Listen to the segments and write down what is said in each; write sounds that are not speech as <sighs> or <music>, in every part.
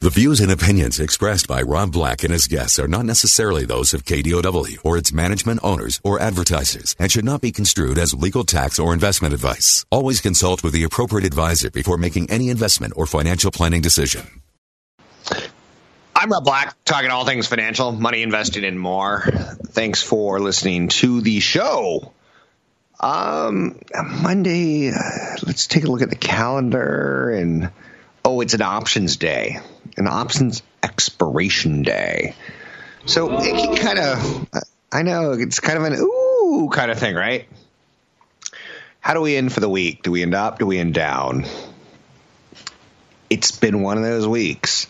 The views and opinions expressed by Rob Black and his guests are not necessarily those of KDOW or its management owners or advertisers and should not be construed as legal tax or investment advice. Always consult with the appropriate advisor before making any investment or financial planning decision. I'm Rob Black, talking all things financial, money invested, and more. Thanks for listening to the show. Um, Monday, uh, let's take a look at the calendar and oh, it's an options day, an options expiration day. So it can kind of, I know it's kind of an ooh kind of thing, right? How do we end for the week? Do we end up? Do we end down? It's been one of those weeks.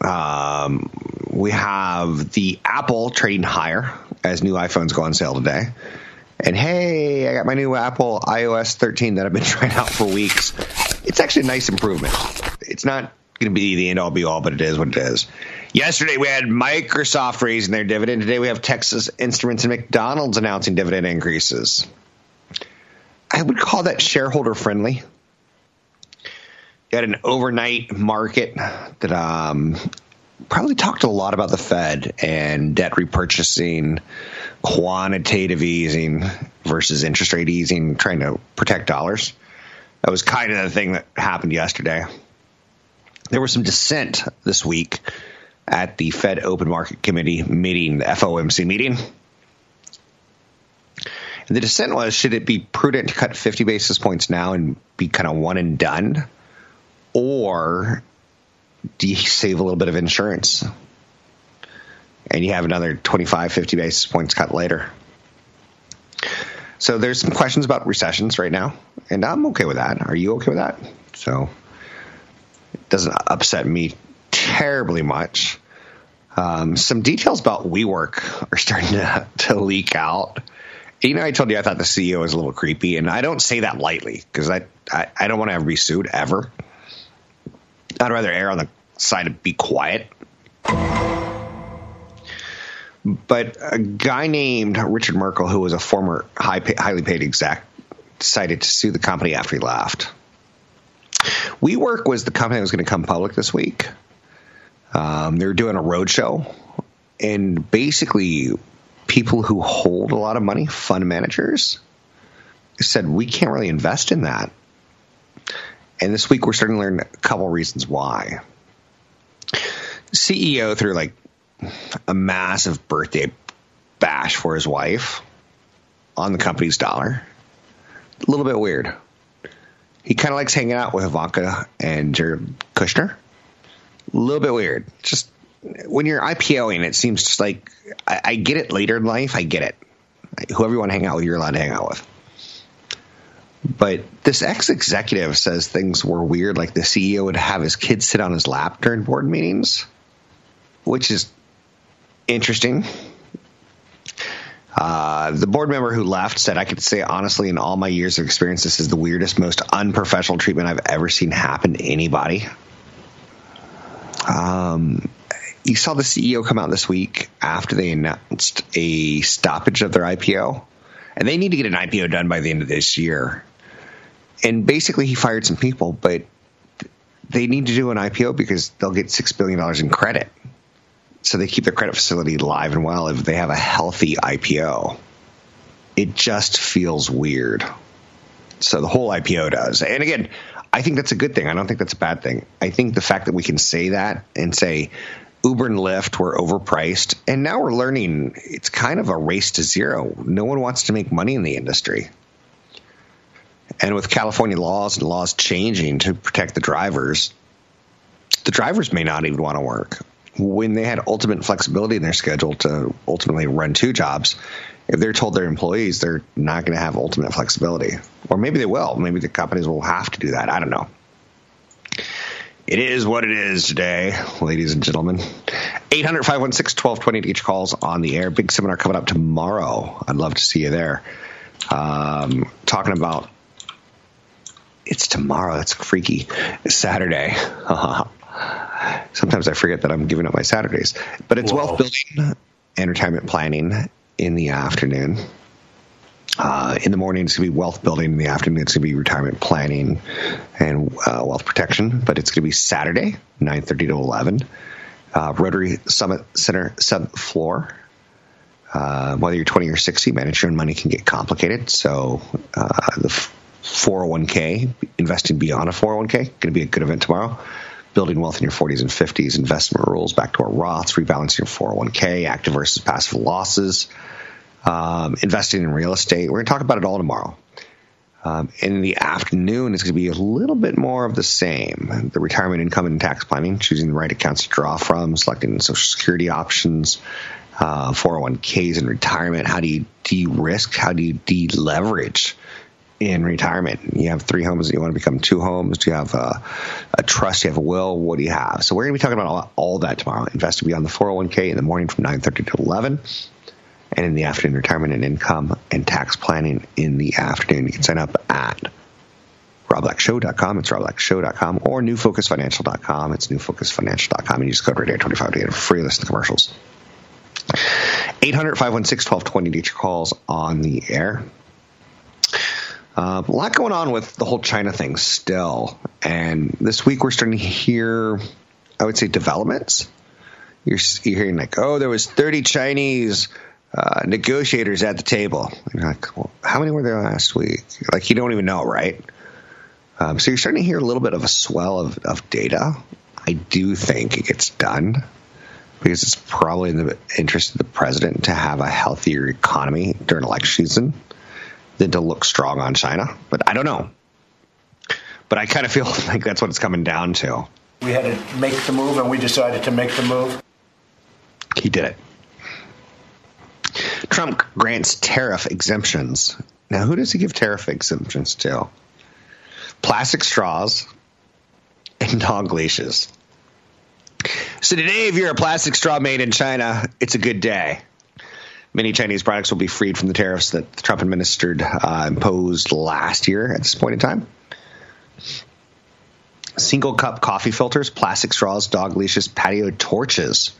Um, we have the Apple trading higher as new iPhones go on sale today. And hey, I got my new Apple iOS 13 that I've been <laughs> trying out for weeks. It's actually a nice improvement. It's not going to be the end all be all, but it is what it is. Yesterday we had Microsoft raising their dividend. Today we have Texas Instruments and McDonald's announcing dividend increases. I would call that shareholder friendly. You had an overnight market that um, probably talked a lot about the Fed and debt repurchasing, quantitative easing versus interest rate easing, trying to protect dollars. That was kind of the thing that happened yesterday. There was some dissent this week at the Fed Open Market Committee meeting, the FOMC meeting. And the dissent was should it be prudent to cut 50 basis points now and be kind of one and done? Or do you save a little bit of insurance and you have another 25, 50 basis points cut later? So there's some questions about recessions right now, and I'm okay with that. Are you okay with that? So it doesn't upset me terribly much. Um, some details about WeWork are <laughs> starting to, to leak out. You know, I told you I thought the CEO was a little creepy, and I don't say that lightly because I, I, I don't want to have resued ever. I'd rather err on the side of be quiet. But a guy named Richard Merkel, who was a former high pay, highly paid exec, decided to sue the company after he left. WeWork was the company that was going to come public this week. Um, they were doing a roadshow, and basically, people who hold a lot of money, fund managers, said we can't really invest in that. And this week, we're starting to learn a couple reasons why. CEO through like a massive birthday bash for his wife on the company's dollar. A little bit weird. He kind of likes hanging out with Ivanka and Jared Kushner. A little bit weird. Just when you're IPOing, it seems just like I, I get it later in life. I get it. Whoever you want to hang out with, you're allowed to hang out with. But this ex executive says things were weird, like the CEO would have his kids sit on his lap during board meetings, which is interesting. Uh, the board member who left said, I could say honestly, in all my years of experience, this is the weirdest, most unprofessional treatment I've ever seen happen to anybody. Um, you saw the CEO come out this week after they announced a stoppage of their IPO, and they need to get an IPO done by the end of this year. And basically, he fired some people, but they need to do an IPO because they'll get $6 billion in credit so they keep their credit facility alive and well if they have a healthy IPO. It just feels weird. So the whole IPO does. And again, I think that's a good thing. I don't think that's a bad thing. I think the fact that we can say that and say Uber and Lyft were overpriced, and now we're learning it's kind of a race to zero. No one wants to make money in the industry. And with California laws and laws changing to protect the drivers, the drivers may not even want to work when they had ultimate flexibility in their schedule to ultimately run two jobs, if they're told their employees they're not going to have ultimate flexibility, or maybe they will, maybe the companies will have to do that. I don't know. It is what it is today, ladies and gentlemen. 800 516 1220 to each calls on the air. Big seminar coming up tomorrow. I'd love to see you there. Um, talking about it's tomorrow. That's freaky. It's Saturday. <laughs> Sometimes I forget that I'm giving up my Saturdays. But it's Whoa. wealth building and retirement planning in the afternoon. Uh, in the morning, it's going to be wealth building. In the afternoon, it's going to be retirement planning and uh, wealth protection. But it's going to be Saturday, 9.30 to 11. Uh, Rotary Summit Center subfloor. Uh, whether you're 20 or 60, managing your own money can get complicated. So uh, the 401k, investing beyond a 401k, going to be a good event tomorrow. Building wealth in your 40s and 50s, investment rules, backdoor Roths, rebalancing your 401k, active versus passive losses um, investing in real estate. We're going to talk about it all tomorrow. Um, in the afternoon, it's going to be a little bit more of the same. The retirement income and tax planning, choosing the right accounts to draw from, selecting social security options, uh, 401ks in retirement. How do you de-risk? How do you de-leverage in retirement? You have three homes. That you want to become two homes? Do you have a, a trust? Do you have a will? What do you have? So we're going to be talking about all, all that tomorrow. Investing Beyond the 401k in the morning from 9.30 to 11 and in the afternoon, retirement and income and tax planning in the afternoon. You can sign up at robblackshow.com. It's robblackshow.com or newfocusfinancial.com. It's newfocusfinancial.com. And go to radio25 to get a free list of commercials. 800 516 1220 to get your calls on the air. Uh, a lot going on with the whole China thing still. And this week we're starting to hear, I would say, developments. You're, you're hearing like, oh, there was 30 Chinese uh, negotiators at the table. Like, well, how many were there last week? Like, you don't even know, right? Um, so you're starting to hear a little bit of a swell of, of data. I do think it gets done because it's probably in the interest of the president to have a healthier economy during election season than to look strong on China. But I don't know. But I kind of <laughs> feel like that's what it's coming down to. We had to make the move, and we decided to make the move. He did it. Trump grants tariff exemptions. Now, who does he give tariff exemptions to? Plastic straws and <laughs> dog leashes. So, today, if you're a plastic straw made in China, it's a good day. Many Chinese products will be freed from the tariffs that the Trump administered uh, imposed last year at this point in time. Single cup coffee filters, plastic straws, dog leashes, patio torches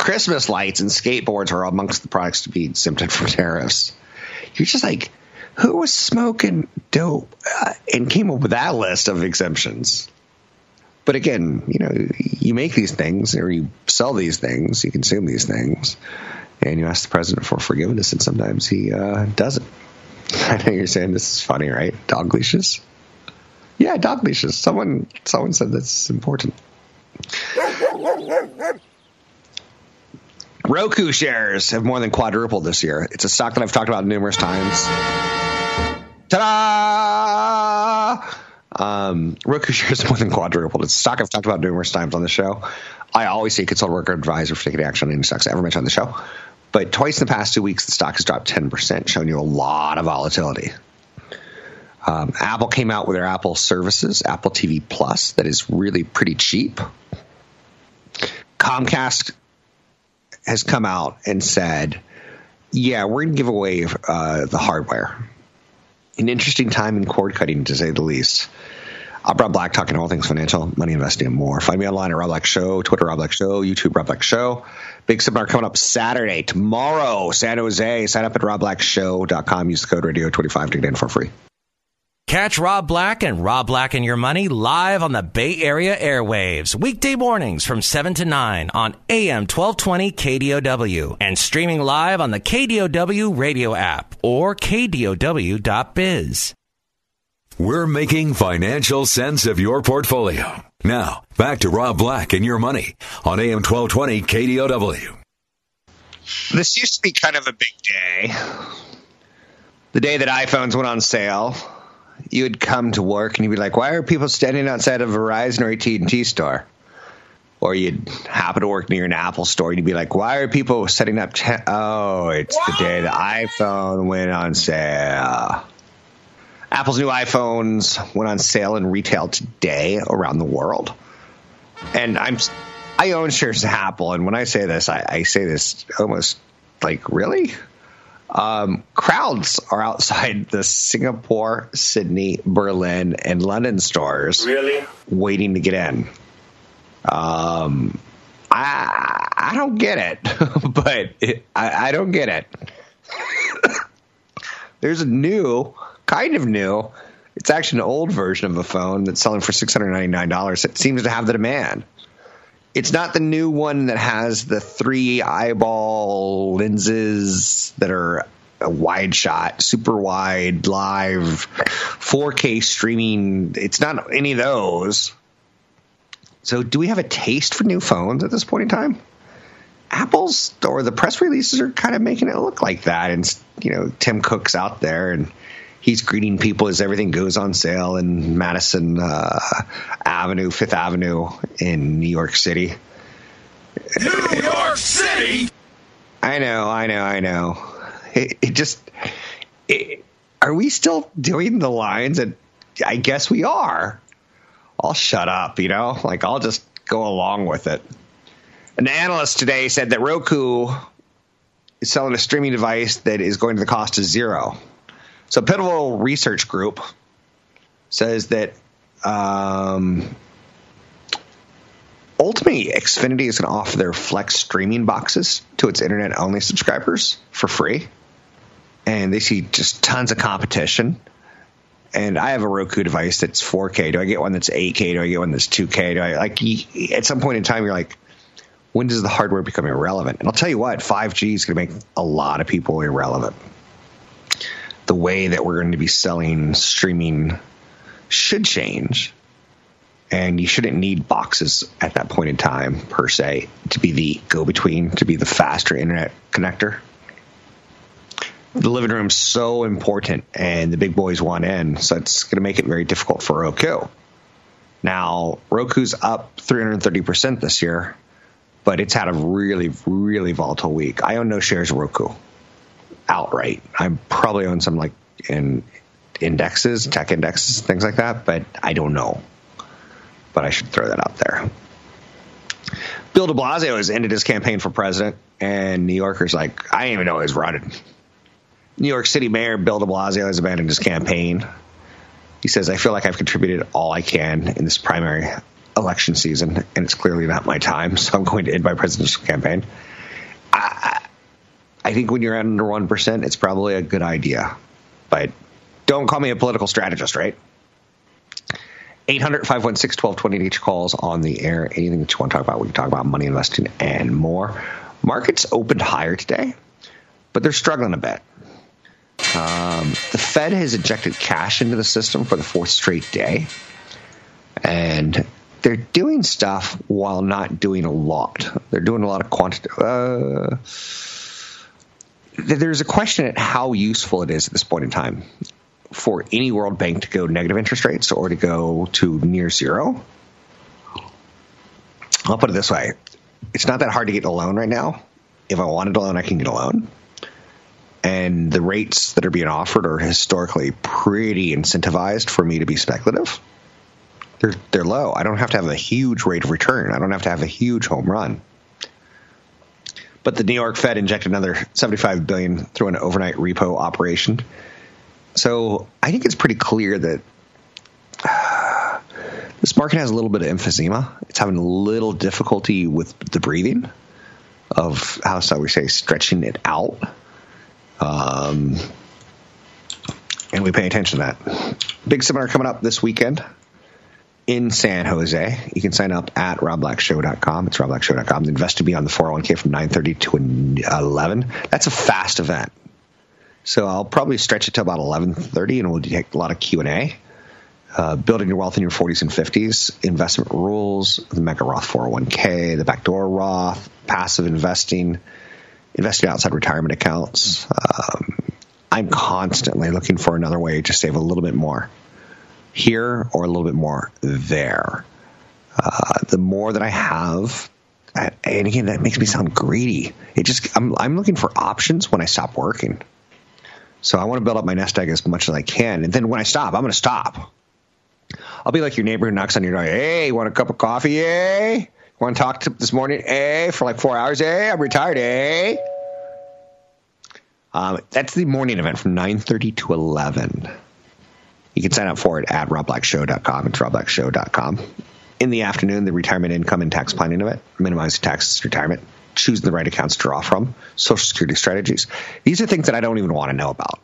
Christmas lights and skateboards are amongst the products to be exempted from tariffs. You're just like, who was smoking dope uh, and came up with that list of exemptions? But again, you know, you make these things or you sell these things, you consume these things, and you ask the president for forgiveness, and sometimes he uh, doesn't. <laughs> I know you're saying this is funny, right? Dog leashes. Yeah, dog leashes. Someone, someone said that's important. <laughs> Roku shares have more than quadrupled this year. It's a stock that I've talked about numerous times. Ta-da! Um, Roku <laughs> shares more than quadrupled. It's a stock I've talked about numerous times on the show. I always say consult worker advisor for taking action on any stocks I ever mentioned on the show. But twice in the past two weeks, the stock has dropped 10%, showing you a lot of volatility. Um, Apple came out with their Apple services, Apple TV Plus, that is really pretty cheap. Comcast has come out and said, yeah, we're going to give away uh, the hardware. An interesting time in cord cutting, to say the least. I'm Rob Black, talking all things financial, money investing, and more. Find me online at Rob Black Show, Twitter Rob Black Show, YouTube Rob Black Show. Big seminar coming up Saturday, tomorrow, San Jose. Sign up at robblackshow.com. Use the code radio25 to get in for free. Catch Rob Black and Rob Black and Your Money live on the Bay Area airwaves, weekday mornings from 7 to 9 on AM 1220 KDOW and streaming live on the KDOW radio app or KDOW.biz. We're making financial sense of your portfolio. Now, back to Rob Black and Your Money on AM 1220 KDOW. This used to be kind of a big day. The day that iPhones went on sale you would come to work and you'd be like, "Why are people standing outside a Verizon or AT and T store?" Or you'd happen to work near an Apple store and you'd be like, "Why are people setting up?" Te- oh, it's the day the iPhone went on sale. Apple's new iPhones went on sale in retail today around the world. and I'm I own shares of Apple, and when I say this, I, I say this almost like really. Um, crowds are outside <laughs> the Singapore, Sydney, Berlin, and London stores, Really? waiting to get in. Um, I I don't get it, <laughs> but it, I, I don't get it. <laughs> There's a new, kind of new. It's actually an old version of a phone that's selling for six hundred ninety nine dollars. It seems to have the demand. It's not the new one that has the three eyeball lenses that are a wide shot, super wide, live, 4K streaming. It's not any of those. So, do we have a taste for new phones at this point in time? Apple's or the press releases are kind of making it look like that. And, you know, Tim Cook's out there and he's greeting people as everything goes on sale in Madison uh, Avenue, Fifth Avenue in New York City. New York City! I know, I know, I know. It, it just. It, are we still doing the lines? And I guess we are. I'll shut up, you know? Like, I'll just go along with it. An analyst today said that Roku is selling a streaming device that is going to the cost of zero. So, Pivotal Research Group says that um, ultimately Xfinity is going to offer their Flex streaming boxes to its internet only subscribers for free. And they see just tons of competition. And I have a Roku device that's 4K. Do I get one that's 8K? Do I get one that's 2K? Do I like at some point in time you're like, when does the hardware become irrelevant? And I'll tell you what, 5G is going to make a lot of people irrelevant. The way that we're going to be selling streaming should change. And you shouldn't need boxes at that point in time, per se, to be the go between, to be the faster internet connector. The living room's so important, and the big boys want in, so it's going to make it very difficult for Roku. Now, Roku's up 330% this year, but it's had a really, really volatile week. I own no shares of Roku outright. I probably own some like in indexes, tech indexes, things like that, but I don't know. But I should throw that out there. Bill de Blasio has ended his campaign for president, and New Yorkers like, I didn't even know he was running. New York City Mayor Bill de Blasio has abandoned his campaign. He says, I feel like I've contributed all I can in this primary election season, and it's clearly not my time, <laughs> so I'm going to end my presidential campaign. I think when you're under 1%, it's probably a good idea. But don't call me a political strategist, right? 800 516 1220 each calls on the air. Anything that you want to talk about, we can talk about money investing and more. Markets opened higher today, but they're struggling a bit. Um, the Fed has injected cash into the system for the fourth straight day, and they're doing stuff while not doing a lot. They're doing a lot of quantity. Uh, there's a question at how useful it is at this point in time for any world bank to go negative interest rates or to go to near zero. I'll put it this way it's not that hard to get a loan right now. If I wanted a loan, I can get a loan. And the rates that are being offered are historically pretty incentivized for me to be speculative. They're, they're low. I don't have to have a huge rate of return. I don't have to have a huge home run. But the New York Fed injected another 75 billion through an overnight repo operation. So I think it's pretty clear that uh, <sighs> this market has a little bit of emphysema. It's having a little difficulty with the breathing of how shall we say stretching it out. Um, and we pay attention to that. Big seminar coming up this weekend in San Jose. You can sign up at robblackshow.com. It's robblackshow.com. Investing Beyond the 401k from 9.30 to 11. That's a fast event. So I'll probably stretch it to about 11.30 and we'll take a lot of Q&A. Uh, building your wealth in your 40s and 50s, investment rules, the Mega Roth 401k, the backdoor Roth, passive investing, investing outside retirement accounts. Um, I'm constantly looking for another way to save a little bit more here or a little bit more there. Uh, the more that I have, and again, that makes me sound greedy. It just I'm I'm looking for options when I stop working. So I want to build up my nest egg as much as I can, and then when I stop, I'm going to stop. I'll be like your neighbor who knocks on your door. Hey, want a cup of coffee? Eh? Want to talk to this morning? Eh? For like four hours? Eh? I'm retired. Eh? Um, that's the morning event from 9:30 to 11. You can sign up for it at robblackshow.com. It's robblackshow.com. In the afternoon, the retirement income and tax planning event, minimizing taxes retirement, choosing the right accounts to draw from, social security strategies. These are things that I don't even want to know about.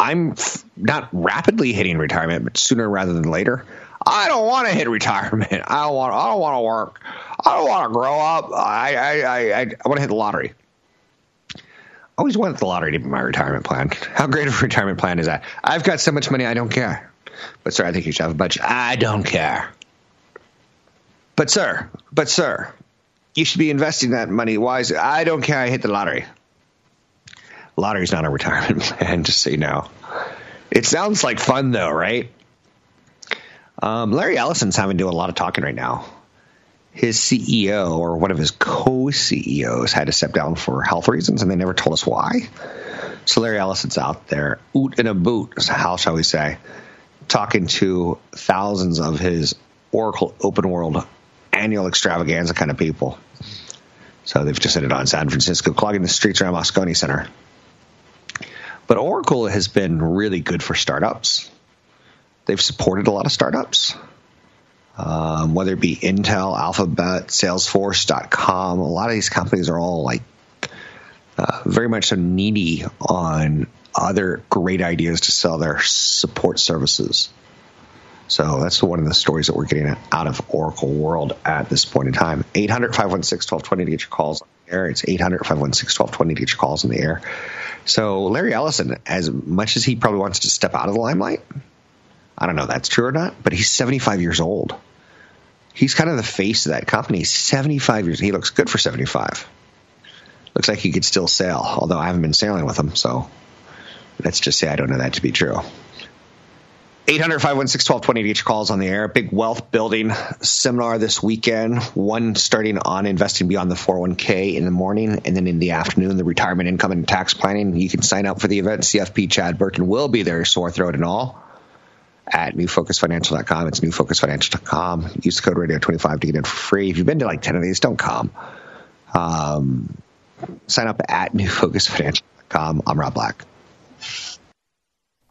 I'm not rapidly hitting retirement, but sooner rather than later. I don't want to hit retirement. I don't want. I don't want to work. I don't want to grow up. I I, I, I want to hit the lottery. Always wanted the lottery to be my retirement plan. How great of a retirement plan is that? I've got so much money, I don't care. But sir, I think you should have a budget. I don't care. But sir, but sir, you should be investing that money wisely. I don't care. I hit the lottery. Lottery's not a retirement <laughs> plan, just so you know. It sounds like fun though, right? Um, Larry Ellison's having to do a lot of talking right now. His CEO or one of his co-CEOs had to step down for health reasons, and they never told us why. So Larry Ellison's out there, oot in a boot, how shall we say, talking to thousands of his Oracle Open World annual extravaganza kind of people. So they've just it on San Francisco, clogging the streets around Moscone Center. But Oracle has been really good for startups. They've supported a lot of startups, um, whether it be Intel, Alphabet, Salesforce.com. A lot of these companies are all like uh, very much so needy on other great ideas to sell their support services. So that's one of the stories that we're getting out of Oracle World at this point in time. 800 516 1220 to get your calls on the air. It's 800 516 1220 to get your calls on the air. So Larry Ellison, as much as he probably wants to step out of the limelight, I don't know if that's true or not, but he's 75 years old. He's kind of the face of that company. He's 75 years. He looks good for 75. Looks like he could still sail, although I haven't been sailing with him, so let's just say I don't know that to be true. 800 516 1220 to get your calls on the air. Big wealth building seminar this weekend. One starting on investing beyond the 401k in the morning, and then in the afternoon, the retirement income and tax planning. You can sign up for the event. CFP Chad Burton will be there, sore throat and all, at newfocusfinancial.com. It's newfocusfinancial.com. Use the code radio25 to get in for free. If you've been to like 10 of these, don't come. Um, sign up at newfocusfinancial.com. I'm Rob Black.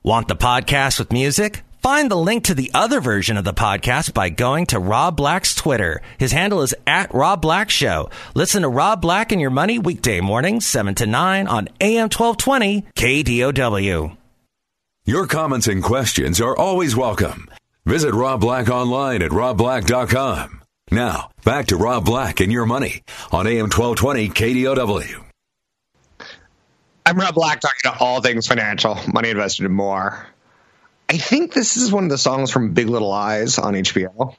Want the podcast with music? Find the link to the other version of the podcast by going to Rob Black's Twitter. His handle is at Rob Black Show. Listen to Rob Black and Your Money weekday mornings, 7 to 9 on AM 1220 KDOW. Your comments and questions are always welcome. Visit Rob Black online at robblack.com. Now, back to Rob Black and Your Money on AM 1220 KDOW. I'm Rob Black talking to all things financial, money invested and more. I think this is one of the songs from Big Little Lies on HBO.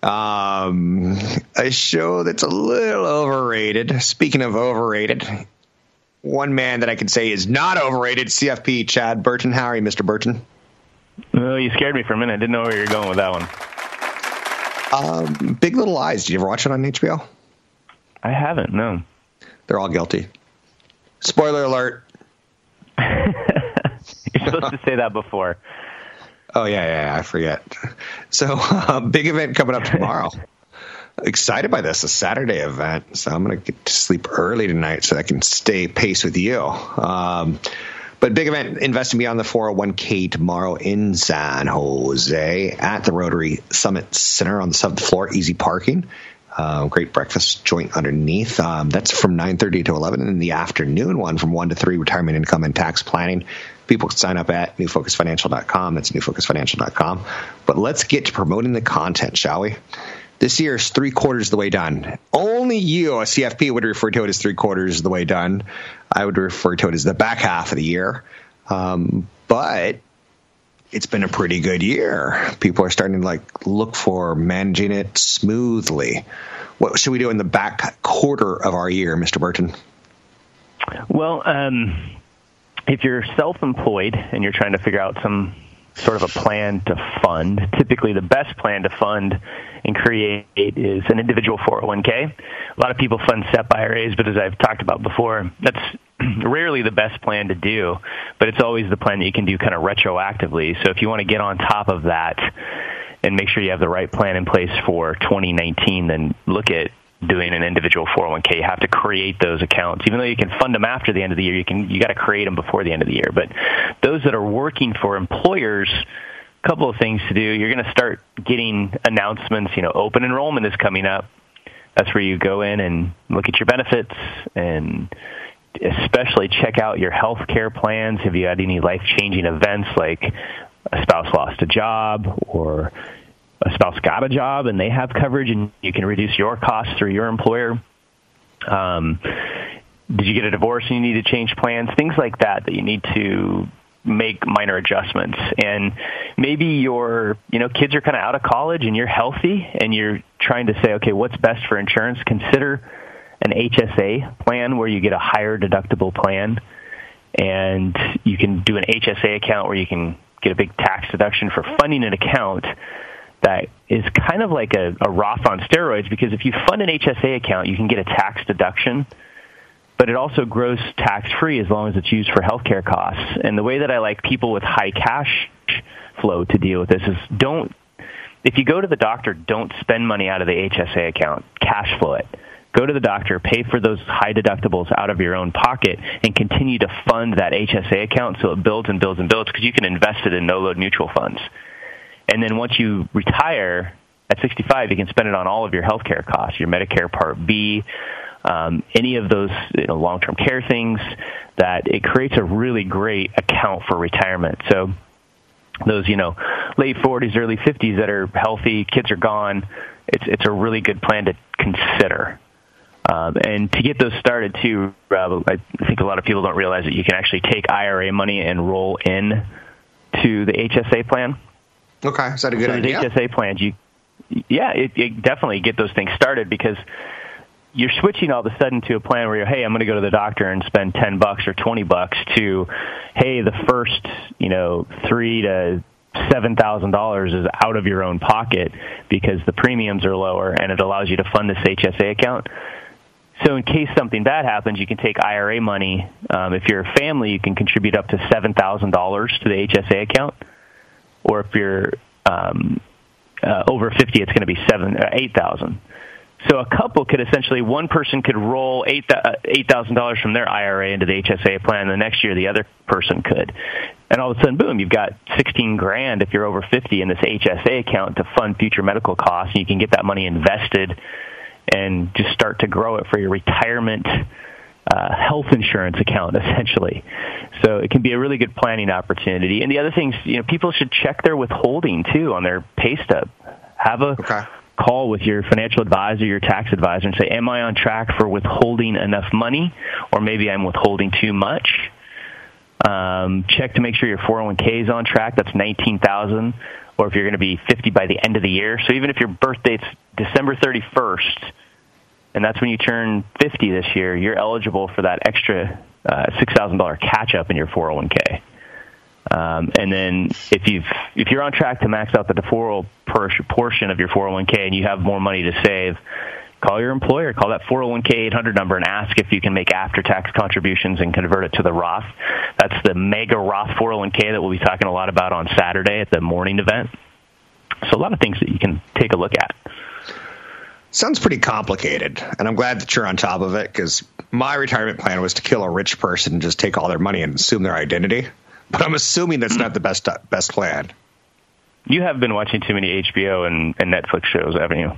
Um, a show that's a little overrated. Speaking of overrated, one man that I can say is not overrated, CFP Chad Burton. How are you, Mr. Burton? Oh, you scared me for a minute. I didn't know where you were going with that one. Um, Big Little Lies. Did you ever watch it on HBO? I haven't. No. They're all guilty. Spoiler alert. <laughs> You're supposed to say that before. Oh yeah, yeah, yeah I forget. So <laughs> uh, big event coming up tomorrow. <laughs> Excited by this, a Saturday event. So I'm going to get to sleep early tonight so I can stay pace with you. Um, but big event investing beyond the 401k tomorrow in San Jose at the Rotary Summit Center on the seventh floor. Easy parking. Uh, great breakfast joint underneath. Um, that's from 9:30 to 11, in the afternoon one from 1 to 3, retirement income and tax planning. People can sign up at newfocusfinancial.com. That's newfocusfinancial.com. But let's get to promoting the content, shall we? This year is three quarters of the way done. Only you, a CFP, would refer to it as three quarters of the way done. I would refer to it as the back half of the year. Um, but it's been a pretty good year. People are starting to like look for managing it smoothly. What should we do in the back quarter of our year, Mr. Burton? Well, um, if you're self-employed and you're trying to figure out some sort of a plan to fund, typically the best plan to fund and create is an individual 401k. A lot of people fund SEP IRAs, but as I've talked about before, that's <clears throat> rarely the best plan to do, but it's always the plan that you can do kind of retroactively. So if you want to get on top of that and make sure you have the right plan in place for 2019, then look at doing an individual 401k. You have to create those accounts. Even though you can fund them after the end of the year, you can you got to create them before the end of the year. But those that are working for employers, a couple of things to do. You're going to start getting announcements. You know, open enrollment is coming up. That's where you go in and look at your benefits and especially check out your health care plans. Have you had any life changing events like a spouse lost a job or a spouse got a job and they have coverage and you can reduce your costs through your employer. Um, did you get a divorce and you need to change plans? Things like that that you need to make minor adjustments. And maybe your, you know, kids are kind of out of college and you're healthy and you're trying to say, okay, what's best for insurance? Consider an HSA plan where you get a higher deductible plan and you can do an HSA account where you can get a big tax deduction for funding an account that is kind of like a, a Roth on steroids because if you fund an HSA account, you can get a tax deduction, but it also grows tax free as long as it's used for healthcare costs. And the way that I like people with high cash flow to deal with this is don't, if you go to the doctor, don't spend money out of the HSA account, cash flow it. Go to the doctor, pay for those high deductibles out of your own pocket, and continue to fund that HSA account so it builds and builds and builds because you can invest it in no load mutual funds. And then once you retire at 65, you can spend it on all of your health care costs, your Medicare Part B, um, any of those you know, long-term care things. That it creates a really great account for retirement. So those you know late 40s, early 50s that are healthy, kids are gone. It's it's a really good plan to consider. Um, and to get those started too, Rob, I think a lot of people don't realize that you can actually take IRA money and roll in to the HSA plan. Okay, is that a good so idea? HSA plans, you, yeah, it, it definitely get those things started because you're switching all of a sudden to a plan where you're, hey, I'm going to go to the doctor and spend ten bucks or twenty bucks to, hey, the first, you know, three to seven thousand dollars is out of your own pocket because the premiums are lower and it allows you to fund this HSA account. So in case something bad happens, you can take IRA money. Um, if you're a family, you can contribute up to seven thousand dollars to the HSA account or if you're um, uh, over 50, it's going to be seven, uh, 8,000. So a couple could essentially, one person could roll eight uh, thousand dollars from their IRA into the HSA plan. And the next year, the other person could, and all of a sudden, boom, you've got sixteen grand if you're over fifty in this HSA account to fund future medical costs. And you can get that money invested and just start to grow it for your retirement uh, health insurance account <laughs> essentially. So it can be a really good planning opportunity. And the other things, you know, people should check their withholding too on their pay stub. Have a okay. call with your financial advisor, your tax advisor, and say, "Am I on track for withholding enough money, or maybe I'm withholding too much?" Um, check to make sure your 401k is on track. That's 19,000. Or if you're going to be 50 by the end of the year. So even if your birthday's December 31st, and that's when you turn 50 this year, you're eligible for that extra uh, $6,000 catch up in your 401k. Um, and then if you've if you're on track to max out the deferral portion of your 401k and you have more money to save, call your employer, call that 401k 800 number and ask if you can make after tax contributions and convert it to the Roth. That's the mega Roth 401k that we'll be talking a lot about on Saturday at the morning event. So a lot of things that you can take a look at. Sounds pretty complicated, and I'm glad that you're on top of it because my retirement plan was to kill a rich person and just take all their money and assume their identity. But I'm assuming that's not the best best plan. You have been watching too many HBO and, and Netflix shows, haven't you?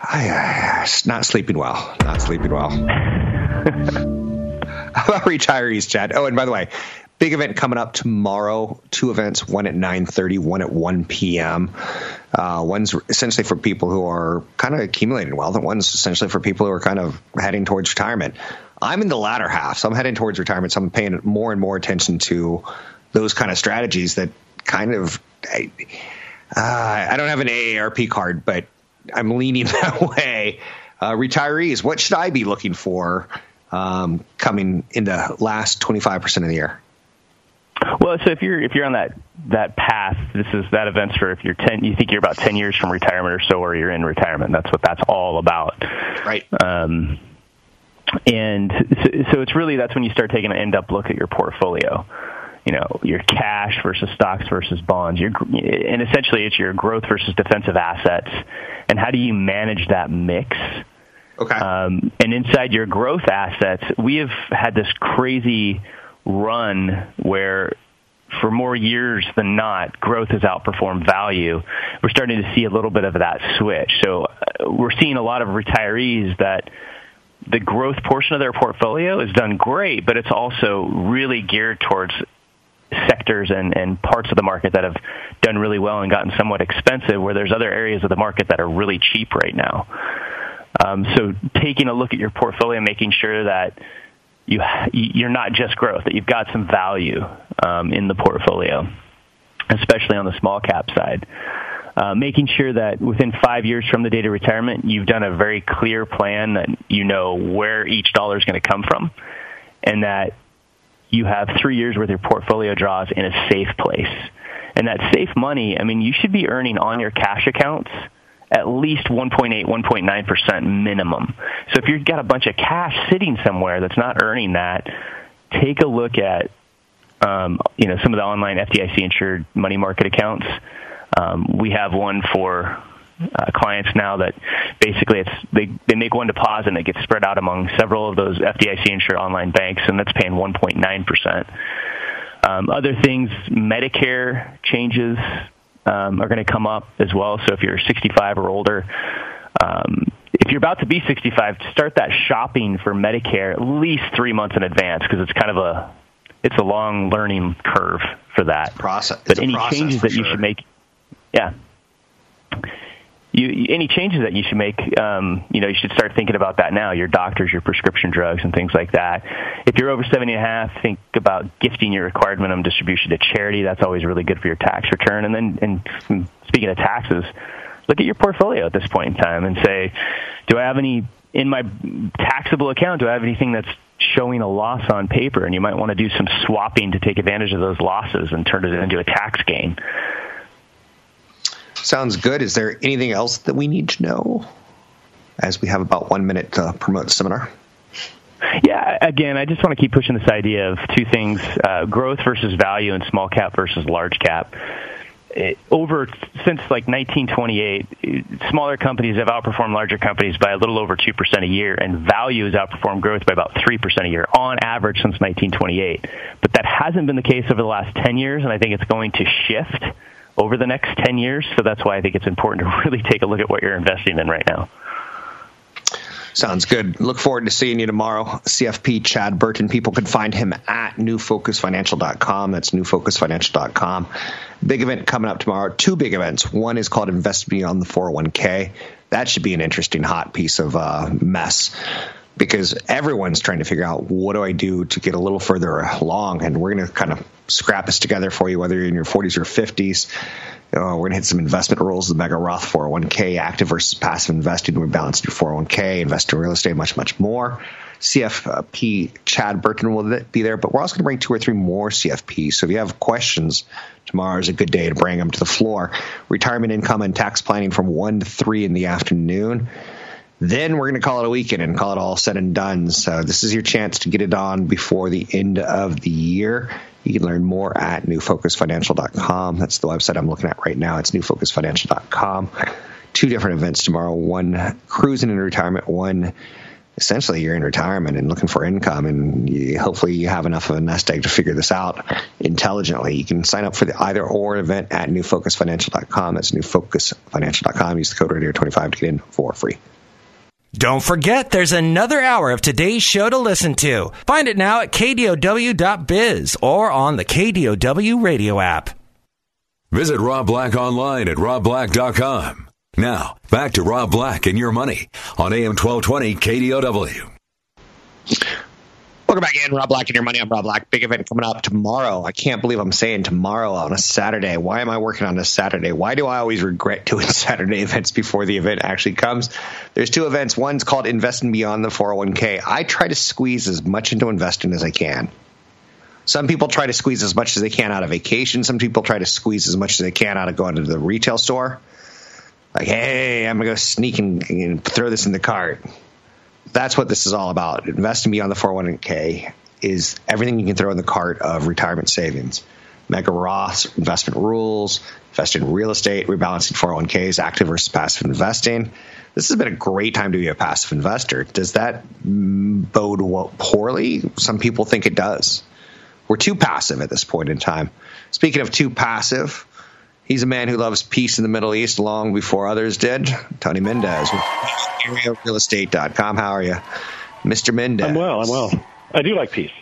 I, uh, not sleeping well. Not sleeping well. <laughs> How about retirees, Chad? Oh, and by the way, big event coming up tomorrow. Two events, one at 9.30, one at 1 p.m. Uh, one's essentially for people who are kind of accumulating wealth, and one's essentially for people who are kind of heading towards retirement. I'm in the latter half, so I'm heading towards retirement, so I'm paying more and more attention to those kind of strategies that kind of. I, uh, I don't have an AARP card, but I'm leaning <laughs> that way. Uh, retirees, what should I be looking for um, coming in the last 25% of the year? Well, so if you're if you're on that that path, this is that event's for if you're ten, you think you're about ten years from retirement or so, or you're in retirement. That's what that's all about. Right. Um, and so, so it's really that's when you start taking an end up look at your portfolio. you know your cash versus stocks versus bonds. Your and essentially it's your growth versus defensive assets, and how do you manage that mix? Okay. Um, and inside your growth assets, we have had this crazy run where for more years than not, growth has outperformed value. We're starting to see a little bit of that switch. So uh, we're seeing a lot of retirees that the growth portion of their portfolio has done great, but it's also really geared towards sectors and, and parts of the market that have done really well and gotten somewhat expensive, where there's other areas of the market that are really cheap right now. Um, so taking a look at your portfolio, making sure that you you're not just growth, that you've got some value um, in the portfolio, especially on the small cap side. Uh, making sure that within five years from the date of retirement, you've done a very clear plan that you know where each dollar is going to come from, and that you have three years worth of your portfolio draws in a safe place. And that safe money, I mean, you should be earning on your cash accounts at least 1.8, 1.9% minimum. So if you've got a bunch of cash sitting somewhere that's not earning that, take a look at um, you know some of the online FDIC insured money market accounts. Um, we have one for uh, clients now that basically it's they they make one deposit and it gets spread out among several of those FDIC insured online banks, and that's paying 1.9 percent. Um, other things, Medicare changes um, are going to come up as well. So if you're 65 or older, um, if you're about to be 65, start that shopping for Medicare at least three months in advance because it's kind of a it's a long learning curve for that process. But any changes that sure. you should make, yeah, you, any changes that you should make, um, you know, you should start thinking about that now. Your doctors, your prescription drugs, and things like that. If you're over seventy and a half, think about gifting your required minimum distribution to charity. That's always really good for your tax return. And then, and speaking of taxes, look at your portfolio at this point in time and say, do I have any in my taxable account? Do I have anything that's showing a loss on paper? And you might want to do some swapping to take advantage of those losses and turn it into a tax gain. Sounds good. Is there anything else that we need to know as we have about one minute to promote the seminar? Yeah, again, I just want to keep pushing this idea of two things uh, growth versus value and small cap versus large cap. It, over since like 1928, smaller companies have outperformed larger companies by a little over 2% a year, and value has outperformed growth by about 3% a year on average since 1928. But that hasn't been the case over the last 10 years, and I think it's going to shift over the next 10 years. So that's why I think it's important to <laughs> really take a look at what you're investing in right now. Sounds good. Look forward to seeing you tomorrow. CFP Chad Burton. People can find him at newfocusfinancial.com. That's newfocusfinancial.com. Big event coming up tomorrow. Two big events. One is called Invest Beyond the 401k. That should be an interesting hot piece of uh, mess because everyone's trying to figure out what do I do to get a little further along. And we're going to kind of scrap this together for you, whether you're in your 40s or 50s. Uh, we're going to hit some investment rules, the Mega Roth 401k, active versus passive investing. We balance your 401k, invest in real estate, much, much more. CFP Chad Burton will be there, but we're also going to bring two or three more CFPs. So if you have questions, tomorrow is a good day to bring them to the floor. Retirement income and tax planning from 1 to 3 in the afternoon. Then we're going to call it a weekend and call it all said and done. So this is your chance to get it on before the end of the year. You can learn more at newfocusfinancial.com. That's the website I'm looking at right now. It's newfocusfinancial.com. Two different events tomorrow. One cruising in retirement. One essentially you're in retirement and looking for income and you, hopefully you have enough of a nest egg to figure this out intelligently. You can sign up for the either or event at newfocusfinancial.com. That's newfocusfinancial.com. Use the code radio 25 to get in for free. Don't forget, there's another hour of today's show to listen to. Find it now at kdow.biz or on the KDOW radio app. Visit Rob Black online at robblack.com. Now, back to Rob Black and your money on AM 1220 KDOW. Welcome back in, Rob Black and your money. I'm Rob Black. Big event coming up tomorrow. I can't believe I'm saying tomorrow on a Saturday. Why am I working on a Saturday? Why do I always regret <laughs> doing Saturday events before the event actually comes? There's two events. One's called Investing Beyond the 401k. I try to squeeze as much into investing as I can. Some people try to squeeze as much as they can out of vacation. Some people try to squeeze as much as they can out of going to the retail store. Like, hey, I'm going to go sneak and, and throw this in the cart that's what this is all about. Investing beyond the 401k. is everything you can throw in the cart of retirement savings. Mega Roths, investment rules, invest in real estate, rebalancing 401ks, active versus passive investing. This has been a great time to be a passive investor. Does that bode poorly? Some people think it does. We're too passive at this point in time. Speaking of too passive, he's a man who loves peace in the Middle East long before others did. Tony Mendez with arearealestate.com. How are you, Mr. Mendez? I'm well. I'm well. I do like peace.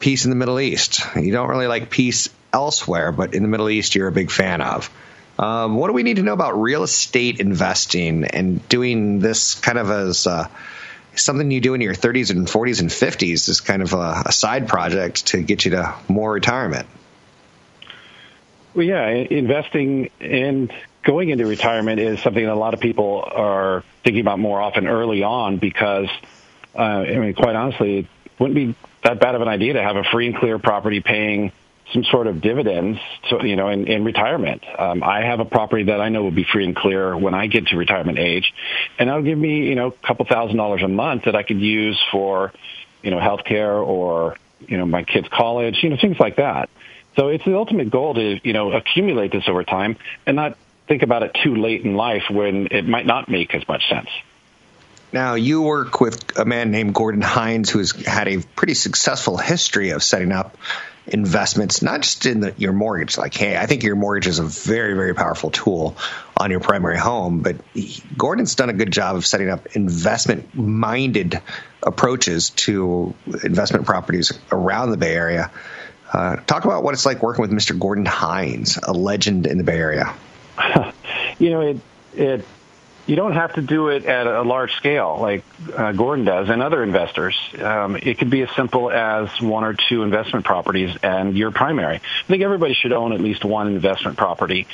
Peace in the Middle East. You don't really like peace elsewhere, but in the Middle East, you're a big fan of. Um, what do we need to know about real estate investing and doing this kind of as uh, something you do in your 30s and 40s and 50s is kind of a, a side project to get you to more retirement? Well, yeah, investing and going into retirement is something that a lot of people are thinking about more often early on because, uh, I mean, quite honestly, it wouldn't be that bad of an idea to have a free and clear property paying some sort of dividends, to, you know, in, in retirement. Um, I have a property that I know will be free and clear when I get to retirement age, and that'll give me, you know, a couple thousand dollars a month that I could use for, you know, healthcare or, you know, my kids' college, you know, things like that. So it's the ultimate goal to, you know, accumulate this over time and not think about it too late in life when it might not make as much sense. Now, you work with a man named Gordon Hines who has had a pretty successful history of setting up investments, not just in the, your mortgage. Like, hey, I think your mortgage is a very, very powerful tool on your primary home. But he, Gordon's done a good job of setting up investment minded approaches to investment properties around the Bay Area. Uh, talk about what it's like working with Mr. Gordon Hines, a legend in the Bay Area. <laughs> you know, it it you don't have to do it at a large scale like uh, Gordon does and other investors. Um, it could be as simple as one or two investment properties and your primary. I think everybody should own at least one investment property,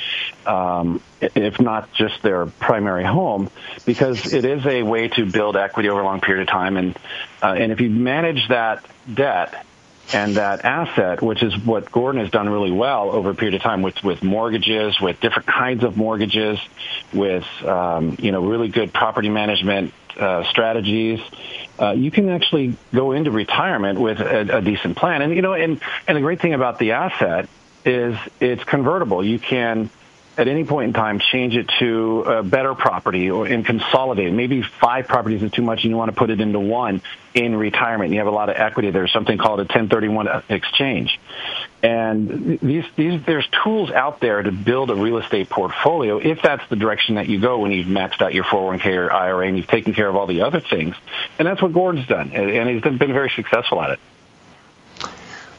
um, if not just their primary home, because it is a way to build equity over a long period of time. And uh, and if you manage that debt and that asset, which is what Gordon has done really well over a period of time with, with mortgages, with different kinds of mortgages, with um, you know really good property management uh, strategies. Uh, you can actually go into retirement with a, a decent plan, and you know, and and the great thing about the asset is it's convertible. You can at any point in time change it to a better property or and consolidate. Maybe five properties is too much and you want to put it into one in retirement. You have a lot of equity. There's something called a 1031 exchange. And these, these, there's tools out there to build a real estate portfolio if that's the direction that you go when you've maxed out your 401k or IRA and you've taken care of all the other things. And that's what Gordon's done. And he's been very successful at it.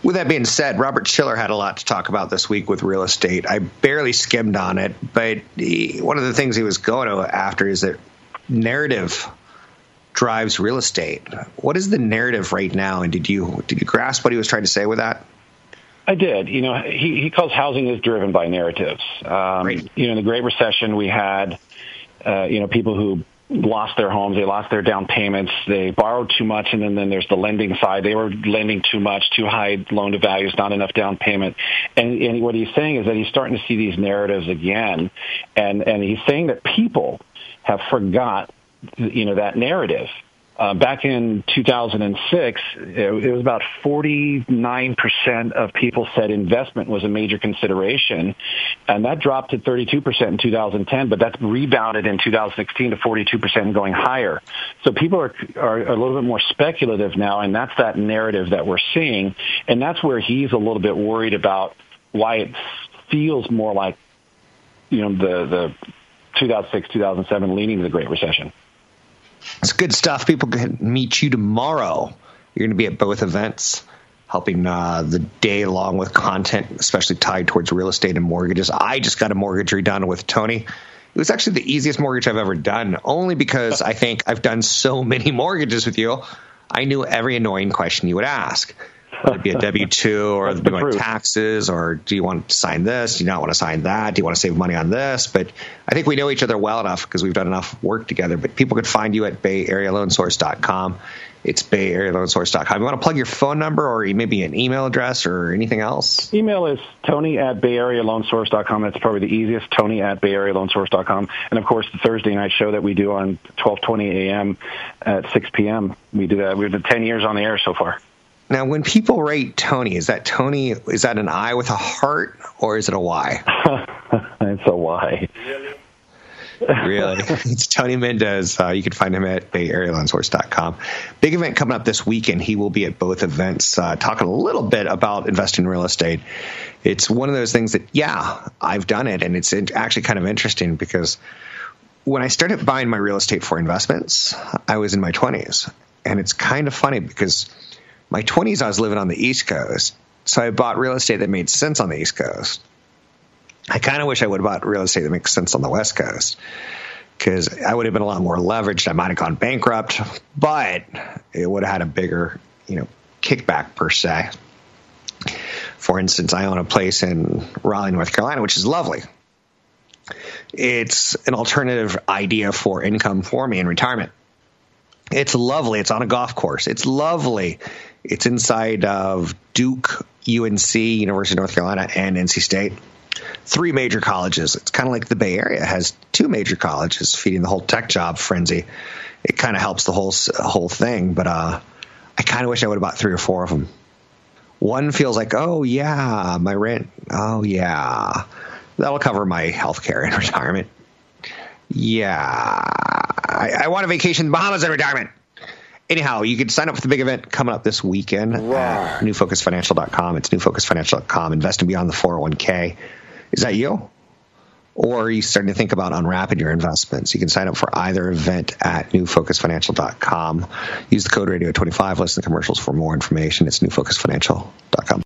With that being said, Robert Shiller had a lot to talk about this week with real estate. I barely skimmed on it, but he, one of the things he was going after is that narrative drives real estate. What is the narrative right now, and did you did you grasp what he was trying to say with that? I did. You know, he, he calls housing is driven by narratives. Um, you know, in the Great Recession, we had, uh, you know, people who lost their homes, they lost their down payments, they borrowed too much, and then, then there's the lending side. They were lending too much, too high loan to values, not enough down payment. And, and what he's saying is that he's starting to see these narratives again, and and he's saying that people have forgot, you know, that narrative. Uh, back in 2006, it, was about 49% of people said investment was a major consideration, and that dropped to 32% in 2010. But that's rebounded in 2016 to 42% and going higher. So people are are a little bit more speculative now, and that's that narrative that we're seeing, and that's where he's a little bit worried about why it feels more like you know the the 2006 2007 leading to the Great Recession. It's good stuff. People can meet you tomorrow. You're going to be at both events, helping uh, the day along with content, especially tied towards real estate and mortgages. I just got a mortgage redone with Tony. It was actually the easiest mortgage I've ever done, only because I think I've done so <laughs> many mortgages with you. I knew every annoying question you would ask whether it be a <laughs> W two or do you want taxes or do you want to sign this? Do you not want to sign that? Do you want to save money on this? But I think we know each other well enough because we've done enough work together. But people could find you at BayAreaLoanSource.com. It's BayAreaLoanSource.com. You want to plug your phone number or maybe an email address or anything else? Email is Tony at BayAreaLoanSource.com. That's probably the easiest. Tony at BayAreaLoanSource.com. And of course, the Thursday night show that we do on 12:20 a.m. at 6 p.m. We do that. We've been 10 years on the air so far. Now, when people rate Tony, is that Tony? Is that an I with a heart, or is it a Y? <laughs> it's a Y. really? <laughs> it's Tony Mendez. Uh, you can find him at BayAreaLoanSource.com. Big event coming up this weekend. He will be at both events uh, talking a little bit about investing in real estate. It's one of those things that, yeah, I've done it, and it's actually kind of interesting because when I started buying my real estate for investments, I was in my 20s. And it's kind of funny because my 20s, I was living on the East Coast. So I bought real estate that made sense on the East Coast. I kind of wish I would have bought real estate that makes sense on the West Coast because I would have been a lot more leveraged. I might have gone bankrupt, but it would have had a bigger, you know, kickback per se. For instance, I own a place in Raleigh, North Carolina, which is lovely. It's an alternative idea for income for me in retirement. It's lovely. It's on a golf course. It's lovely. It's inside of Duke, UNC, University of North Carolina, and NC State. Three major colleges. It's kind of like the Bay Area has two major colleges feeding the whole tech job frenzy. It kind of helps the whole whole thing, but uh, I kind of wish I would have bought three or four of them. One feels like, oh yeah, my rent. Oh yeah, that'll cover my health care in <laughs> retirement. Yeah, I, I want a vacation in Bahamas in retirement. Anyhow, you can sign up for the big event coming up this weekend at newfocusfinancial.com. It's newfocusfinancial.com. Investing beyond the 401k. Is that you? Or are you starting to think about unwrapping your investments? You can sign up for either event at newfocusfinancial.com. Use the code radio25. Listen to commercials for more information. It's newfocusfinancial.com.